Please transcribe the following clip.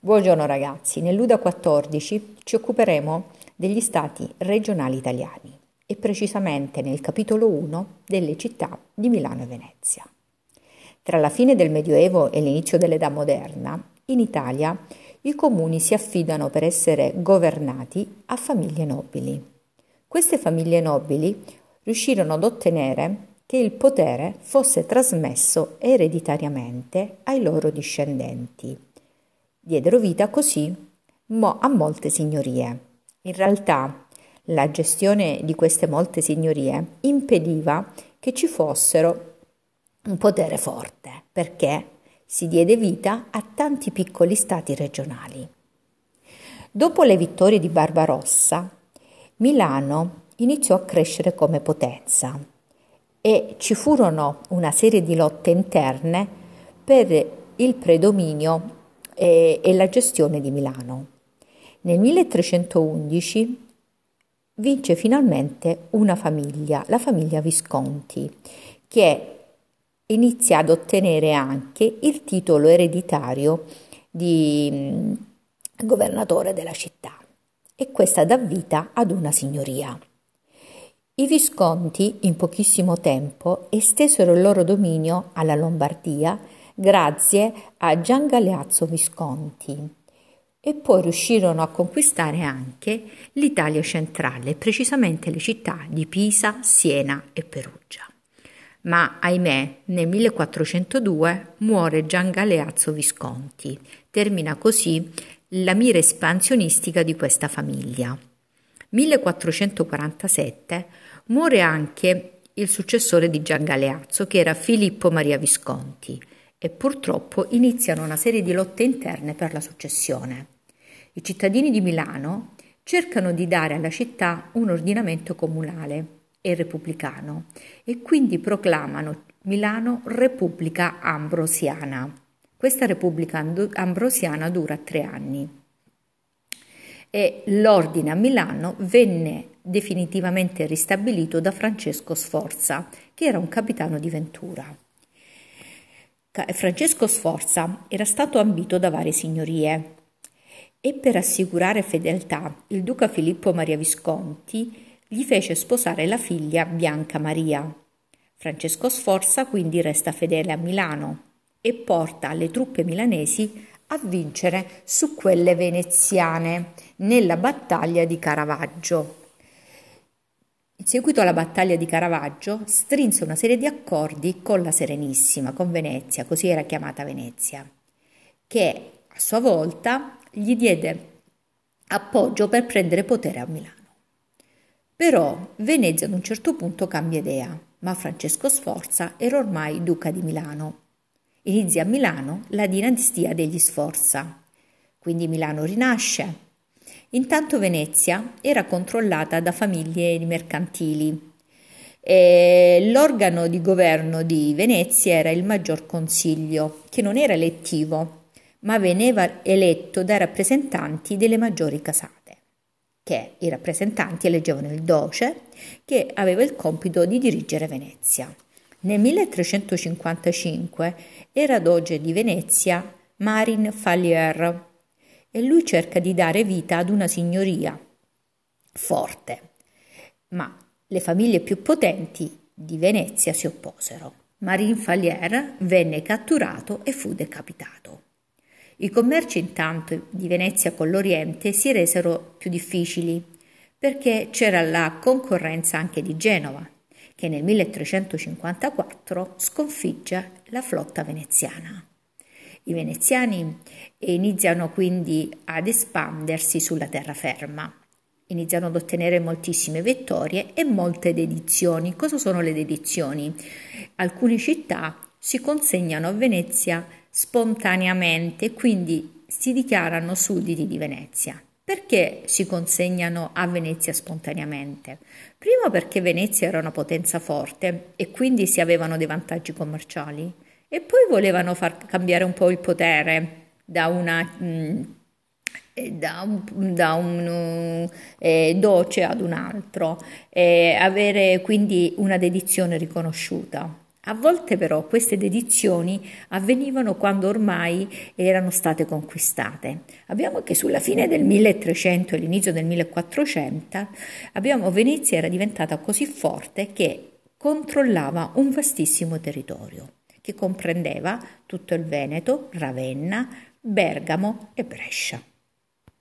Buongiorno ragazzi, nell'UDA 14 ci occuperemo degli stati regionali italiani e precisamente nel capitolo 1 delle città di Milano e Venezia. Tra la fine del Medioevo e l'inizio dell'età moderna, in Italia i comuni si affidano per essere governati a famiglie nobili. Queste famiglie nobili riuscirono ad ottenere che il potere fosse trasmesso ereditariamente ai loro discendenti diedero vita così a molte signorie. In realtà la gestione di queste molte signorie impediva che ci fossero un potere forte, perché si diede vita a tanti piccoli stati regionali. Dopo le vittorie di Barbarossa, Milano iniziò a crescere come potenza e ci furono una serie di lotte interne per il predominio e, e la gestione di Milano. Nel 1311 vince finalmente una famiglia, la famiglia Visconti, che inizia ad ottenere anche il titolo ereditario di mm, governatore della città e questa dà vita ad una signoria. I Visconti in pochissimo tempo estesero il loro dominio alla Lombardia grazie a Gian Galeazzo Visconti e poi riuscirono a conquistare anche l'Italia centrale, precisamente le città di Pisa, Siena e Perugia. Ma ahimè, nel 1402 muore Gian Galeazzo Visconti. Termina così la mira espansionistica di questa famiglia. 1447 muore anche il successore di Gian Galeazzo, che era Filippo Maria Visconti, e purtroppo iniziano una serie di lotte interne per la successione. I cittadini di Milano cercano di dare alla città un ordinamento comunale e repubblicano e quindi proclamano Milano Repubblica Ambrosiana. Questa Repubblica Ambrosiana dura tre anni e l'ordine a Milano venne definitivamente ristabilito da Francesco Sforza, che era un capitano di Ventura. Francesco Sforza era stato ambito da varie signorie e per assicurare fedeltà il duca Filippo Maria Visconti gli fece sposare la figlia Bianca Maria. Francesco Sforza quindi resta fedele a Milano e porta le truppe milanesi a vincere su quelle veneziane nella battaglia di Caravaggio. Seguito alla battaglia di Caravaggio, strinse una serie di accordi con la Serenissima, con Venezia, così era chiamata Venezia, che a sua volta gli diede appoggio per prendere potere a Milano. Però Venezia ad un certo punto cambia idea, ma Francesco Sforza era ormai duca di Milano. Inizia a Milano la dinastia degli Sforza. Quindi Milano rinasce, Intanto Venezia era controllata da famiglie mercantili. E l'organo di governo di Venezia era il Maggior Consiglio, che non era elettivo, ma veniva eletto dai rappresentanti delle maggiori casate, che i rappresentanti eleggevano il Doce, che aveva il compito di dirigere Venezia. Nel 1355 era doge di Venezia Marin Fallier, e lui cerca di dare vita ad una signoria forte. Ma le famiglie più potenti di Venezia si opposero. Marin Fallier venne catturato e fu decapitato. I commerci intanto di Venezia con l'Oriente si resero più difficili perché c'era la concorrenza anche di Genova, che nel 1354 sconfigge la flotta veneziana. I veneziani iniziano quindi ad espandersi sulla terraferma. Iniziano ad ottenere moltissime vittorie e molte dedizioni. Cosa sono le dedizioni? Alcune città si consegnano a Venezia spontaneamente, quindi si dichiarano sudditi di Venezia. Perché si consegnano a Venezia spontaneamente? Prima perché Venezia era una potenza forte e quindi si avevano dei vantaggi commerciali e poi volevano far cambiare un po' il potere da una... Mh, mm, da un, da un eh, doce ad un altro, e avere quindi una dedizione riconosciuta. A volte però queste dedizioni avvenivano quando ormai erano state conquistate. Abbiamo che sulla fine del 1300 e l'inizio del 1400 abbiamo Venezia era diventata così forte che controllava un vastissimo territorio che comprendeva tutto il Veneto, Ravenna, Bergamo e Brescia.